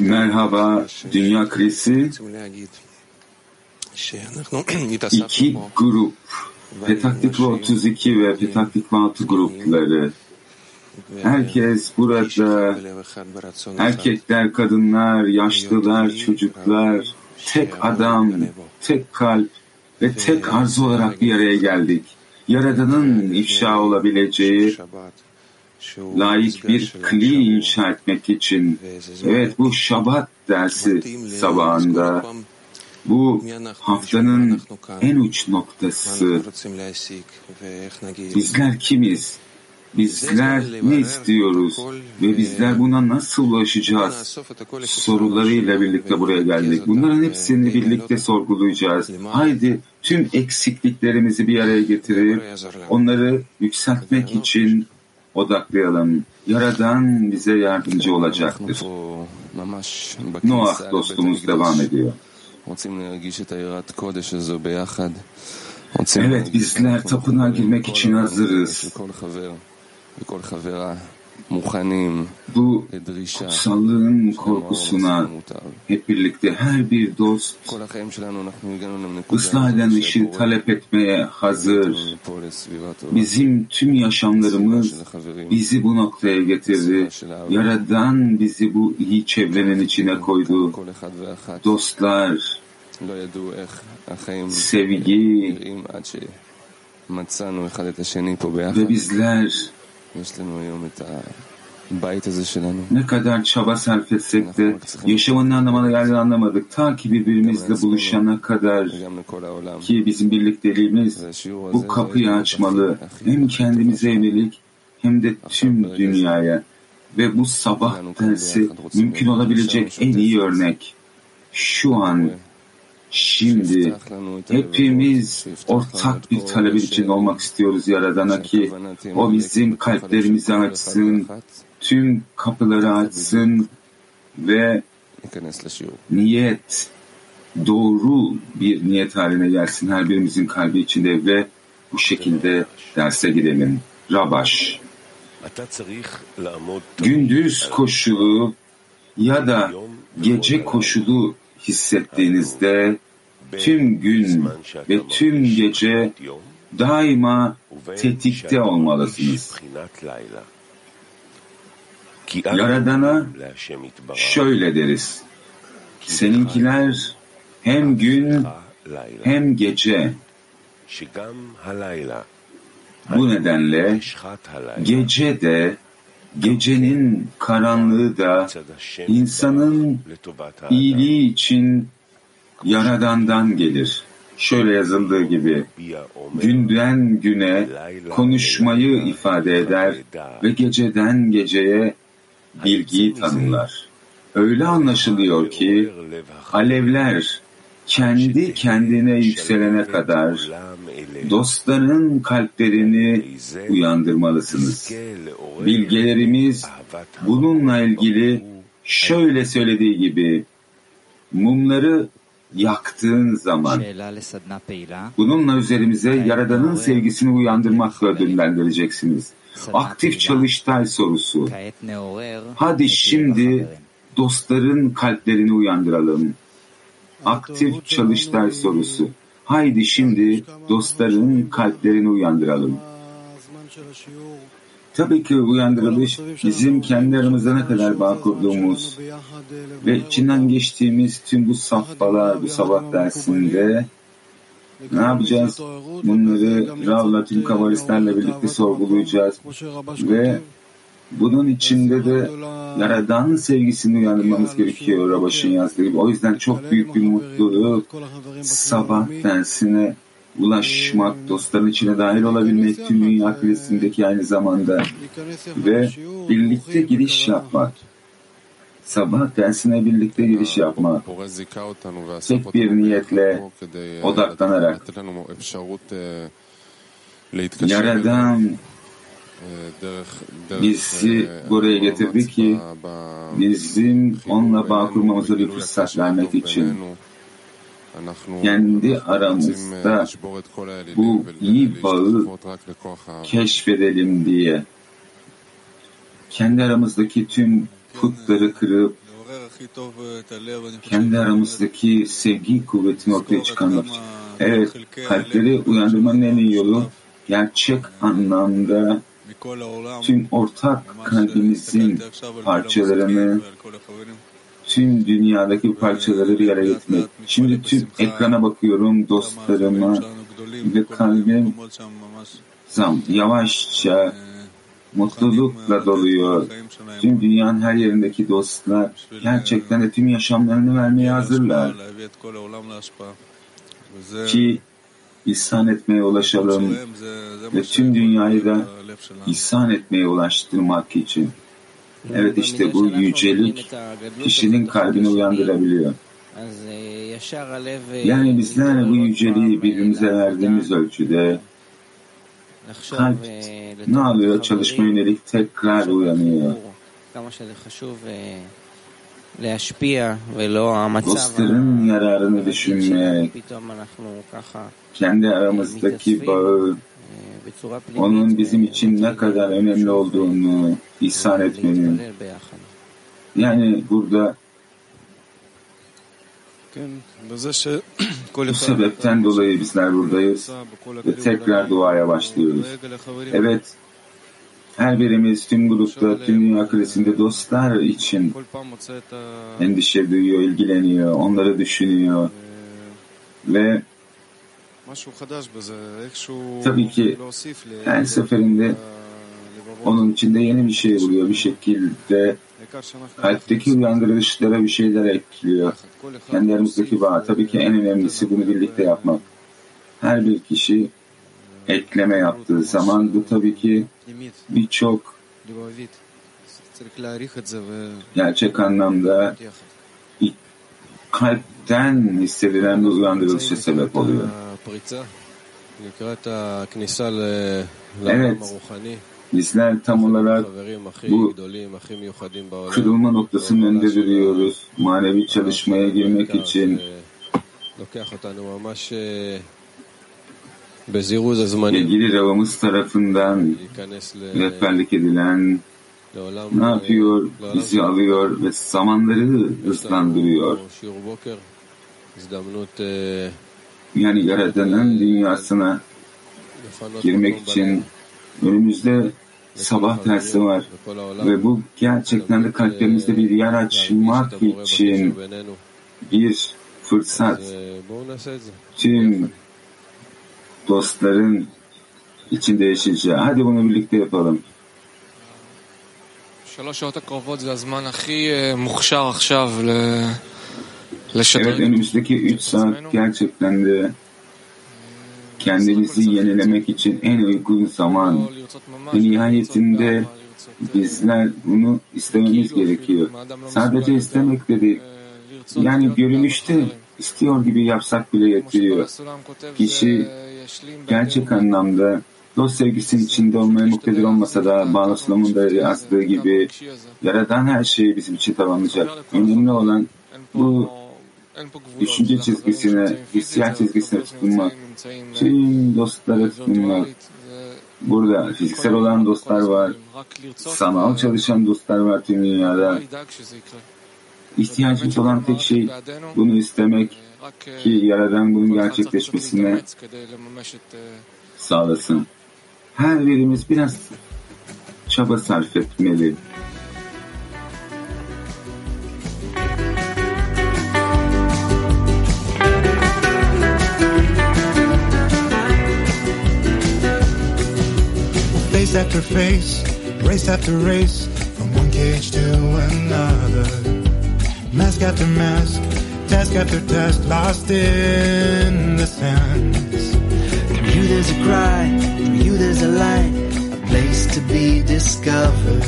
Merhaba Dünya Krizi iki grup. Petaktikva 32 ve Petaktikva 6 grupları. Herkes burada. Erkekler, kadınlar, yaşlılar, çocuklar tek adam, tek kalp ve tek arzu olarak bir araya geldik. Yaradanın ifşa olabileceği layık bir kli inşa etmek için evet bu Şabat dersi sabahında bu haftanın en uç noktası bizler kimiz? Bizler ne istiyoruz ve bizler buna nasıl ulaşacağız sorularıyla birlikte buraya geldik. Bunların hepsini birlikte sorgulayacağız. Haydi tüm eksikliklerimizi bir araya getirip onları yükseltmek için odaklayalım. Yaradan bize yardımcı olacaktır. Noah dostumuz devam ediyor. Evet bizler tapınağa girmek için hazırız. Bu kutsallığın korkusuna hep birlikte her bir dost ıslah eden işi talep etmeye hazır. Bizim tüm yaşamlarımız bizi bu noktaya getirdi. Yaradan bizi bu iyi çevrenin içine koydu. Dostlar, sevgi ve bizler ne kadar çaba sarf etsek de yaşamın ne anlamına geldiğini anlamadık. Ta ki birbirimizle buluşana kadar ki bizim birlikteliğimiz bu kapıyı açmalı. Hem kendimize yönelik hem de tüm dünyaya. Ve bu sabah dersi mümkün olabilecek en iyi örnek. Şu an Şimdi hepimiz ortak bir talebin için olmak istiyoruz Yaradan'a ki o bizim kalplerimizi açsın, tüm kapıları açsın ve niyet doğru bir niyet haline gelsin her birimizin kalbi içinde ve bu şekilde derse gidelim. Rabaş. Gündüz koşulu ya da gece koşulu hissettiğinizde tüm gün ve tüm gece daima tetikte olmalısınız. Yaradana şöyle deriz. Seninkiler hem gün hem gece. Bu nedenle gece de gecenin karanlığı da insanın iyiliği için Yaradan'dan gelir. Şöyle yazıldığı gibi günden güne konuşmayı ifade eder ve geceden geceye bilgiyi tanımlar. Öyle anlaşılıyor ki alevler kendi kendine yükselene kadar dostların kalplerini uyandırmalısınız. Bilgelerimiz bununla ilgili şöyle söylediği gibi mumları yaktığın zaman bununla üzerimize Yaradan'ın sevgisini uyandırmakla ödüllendireceksiniz. Aktif çalıştay sorusu. Hadi şimdi dostların kalplerini uyandıralım. Aktif çalıştay sorusu. Haydi şimdi dostların kalplerini uyandıralım. Tabii ki uyandırılış bizim kendi aramızda ne kadar bağ kurduğumuz ve içinden geçtiğimiz tüm bu safhalar, bu sabah dersinde ne yapacağız? Bunları Rav'la tüm kabalistlerle birlikte sorgulayacağız ve bunun içinde de Yaradan sevgisini uyandırmamız gerekiyor Rabaş'ın yazdığı gibi. O yüzden çok büyük bir mutluluk sabah dersine ulaşmak, dostların içine dahil olabilmek tüm dünya krizindeki aynı zamanda ve birlikte giriş yapmak. sabah dersine birlikte giriş yapmak, tek bir niyetle odaklanarak Yaradan bizi buraya getirdi ki bizim onunla bağ kurmamıza bir fırsat vermek için kendi aramızda bu iyi bağı keşfedelim diye kendi aramızdaki tüm putları kırıp kendi aramızdaki sevgi kuvvetini ortaya çıkarmak. Evet, kalpleri uyandırmanın en iyi yolu gerçek anlamda tüm ortak kalbimizin parçalarını tüm dünyadaki parçaları bir araya getirmek. Şimdi tüm ekrana bakıyorum dostlarıma ve kalbim zam yavaşça mutlulukla doluyor. Tüm dünyanın her yerindeki dostlar gerçekten de tüm yaşamlarını vermeye hazırlar. Ki ihsan etmeye ulaşalım ve tüm dünyayı da ihsan etmeye ulaştırmak için. Evet işte bu yücelik kişinin kalbini uyandırabiliyor. Yani bizler bu yüceliği birbirimize verdiğimiz ölçüde kalp ne alıyor? Çalışma yönelik tekrar uyanıyor. Dostların yararını düşünmek, kendi aramızdaki bağı, onun bizim için ne kadar önemli olduğunu ihsan etmenin. Yani burada bu sebepten dolayı bizler buradayız ve tekrar duaya başlıyoruz. Evet, her birimiz tüm grupta, tüm dünya küresinde dostlar için endişe duyuyor, ilgileniyor, onları düşünüyor ve tabii ki her seferinde onun içinde yeni bir şey buluyor. Bir şekilde kalpteki uyandırılışlara bir şeyler ekliyor. Kendi aramızdaki bağ. Tabii ki en önemlisi bunu birlikte yapmak. Her bir kişi ekleme yaptığı zaman bu tabii ki birçok gerçek anlamda kalpten hissedilen bir uyandırılışa sebep oluyor. Evet, bizler tam olarak bu kırılma noktasının önünde duruyoruz. Manevi çalışmaya girmek için ilgili Ravamız tarafından rehberlik edilen ne yapıyor? Bizi alıyor ve zamanları hızlandırıyor. Yani Yaradan'ın dünyasına girmek için önümüzde sabah dersi var ve bu gerçekten de kalplerimizde bir yer açmak için bir fırsat. Tüm dostların içinde yaşayacağı. Hadi bunu birlikte yapalım. Evet önümüzdeki üç saat gerçekten de kendimizi yenilemek için en uygun zaman. Ve nihayetinde bizler bunu istememiz gerekiyor. Sadece istemek de değil. Yani görünüşte istiyor gibi yapsak bile yetiyor. Kişi gerçek anlamda dost sevgisinin içinde olmaya muktedir olmasa da Bağlaslam'ın da yazdığı gibi Yaradan her şeyi bizim için tamamlayacak. Önemli olan bu düşünce çizgisine, hissiyat çizgisine tutunmak, tüm dostlara tutunmak. Burada fiziksel olan dostlar var, sanal çalışan dostlar var tüm dünyada. İhtiyacımız olan tek şey bunu istemek ki Yaradan bunun gerçekleşmesine sağlasın. Her birimiz biraz çaba sarf etmeli. Face after face, race after race, from one cage to another. Mask after mask, task after task, lost in the sands. Through you there's a cry, through you there's a light, a place to be discovered.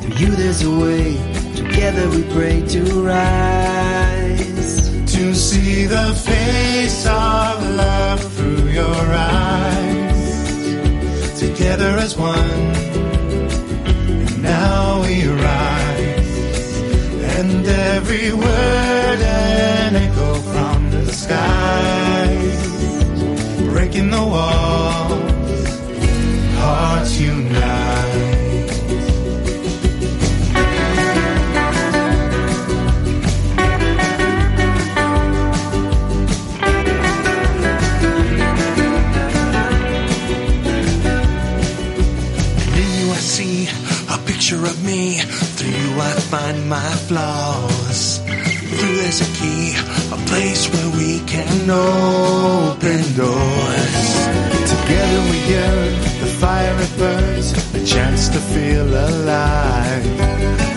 Through you there's a way Together we pray to rise. To see the face of love through your eyes. Together as one. Every word an echo from the skies. Breaking the walls. Picture of me. Through you I find my flaws. Through there's a key, a place where we can open doors. Together we yearn, the fire it burns, a chance to feel alive.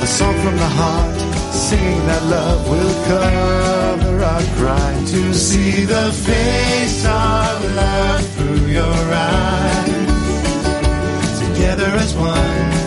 A song from the heart, singing that love will cover our crime. To see the face of love through your eyes. Together as one,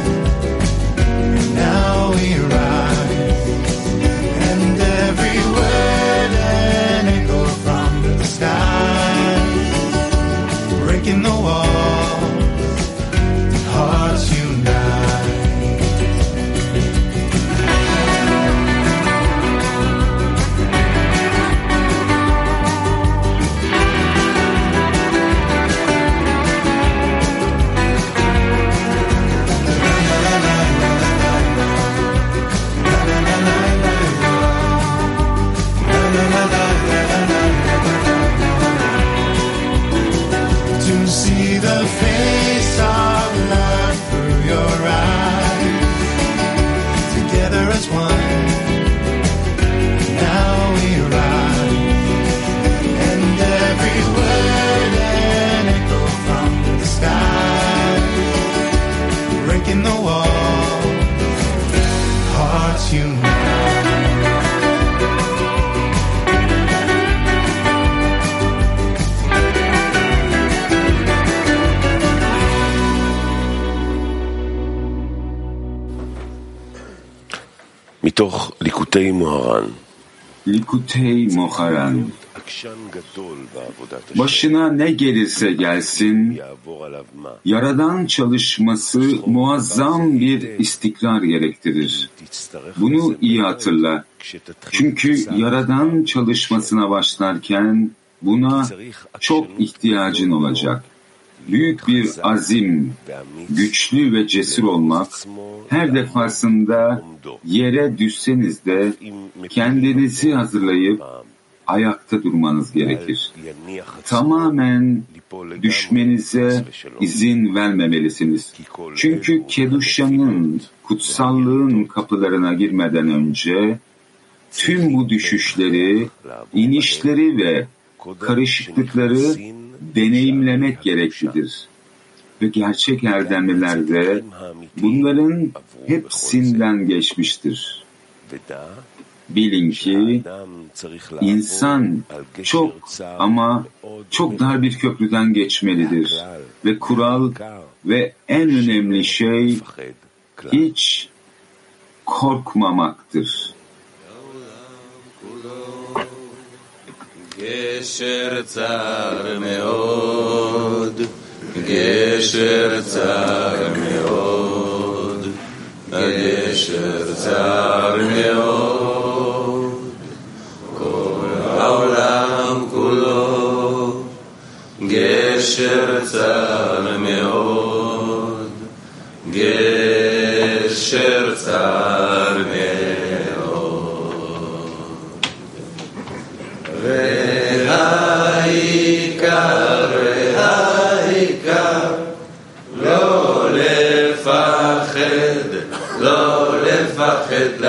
מתוך ליקוטי מוהר"ן, Likutey Moharan. עקשן גדול בעבודת Başına ne gelirse gelsin, יעבור עליו מה? Yaradan çalışması muazzam bir istikrar gerektirir. תצטרך Bunu לזה iyi מאוד hatırla. כשתתחיל Çünkü קצת Yaradan çalışmasına başlarken buna צריך çok עקשנות ihtiyacın גדול olacak. büyük bir azim, güçlü ve cesur olmak, her defasında yere düşseniz de kendinizi hazırlayıp ayakta durmanız gerekir. Tamamen düşmenize izin vermemelisiniz. Çünkü Keduşa'nın, kutsallığın kapılarına girmeden önce tüm bu düşüşleri, inişleri ve karışıklıkları deneyimlemek gereklidir. Ve gerçek erdemliler de bunların hepsinden geçmiştir. Bilin ki insan çok ama çok dar bir köprüden geçmelidir. Ve kural ve en önemli şey hiç korkmamaktır. גשר צר מאוד, גשר צר מאוד, גשר צר מאוד, כל העולם כולו, גשר צר מאוד, גשר Safed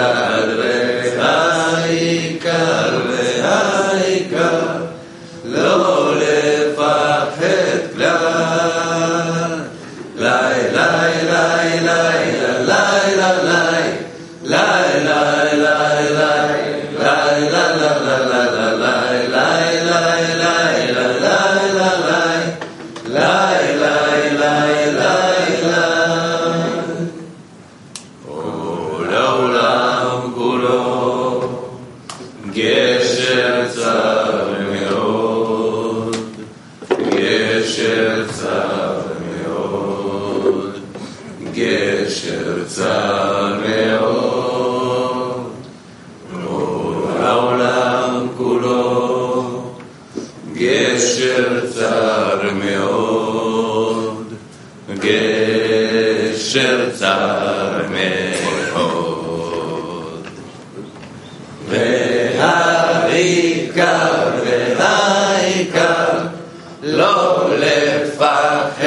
לא לפחד,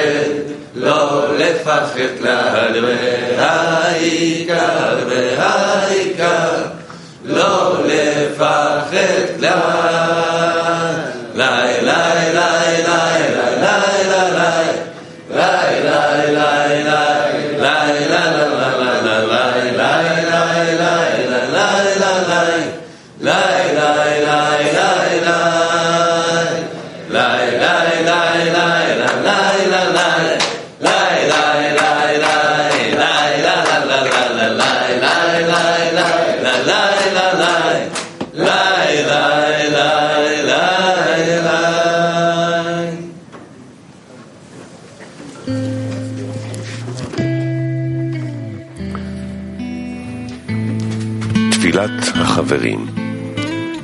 לא לפחד כלל, והעיקר והעיקר לא לפחד כלל.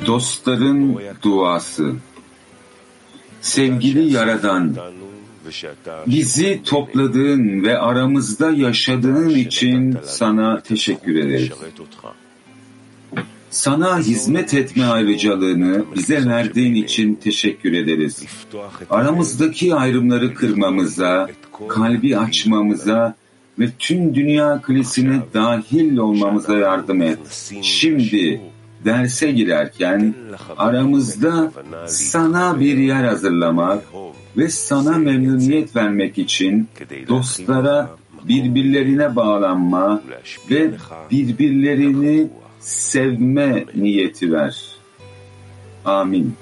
Dostların duası. Sevgili Yaradan, bizi topladığın ve aramızda yaşadığın için sana teşekkür ederiz. Sana hizmet etme ayrıcalığını bize verdiğin için teşekkür ederiz. Aramızdaki ayrımları kırmamıza, kalbi açmamıza ve tüm dünya kilisine dahil olmamıza yardım et. Şimdi derse girerken aramızda sana bir yer hazırlamak ve sana memnuniyet vermek için dostlara birbirlerine bağlanma ve birbirlerini sevme niyeti ver. Amin.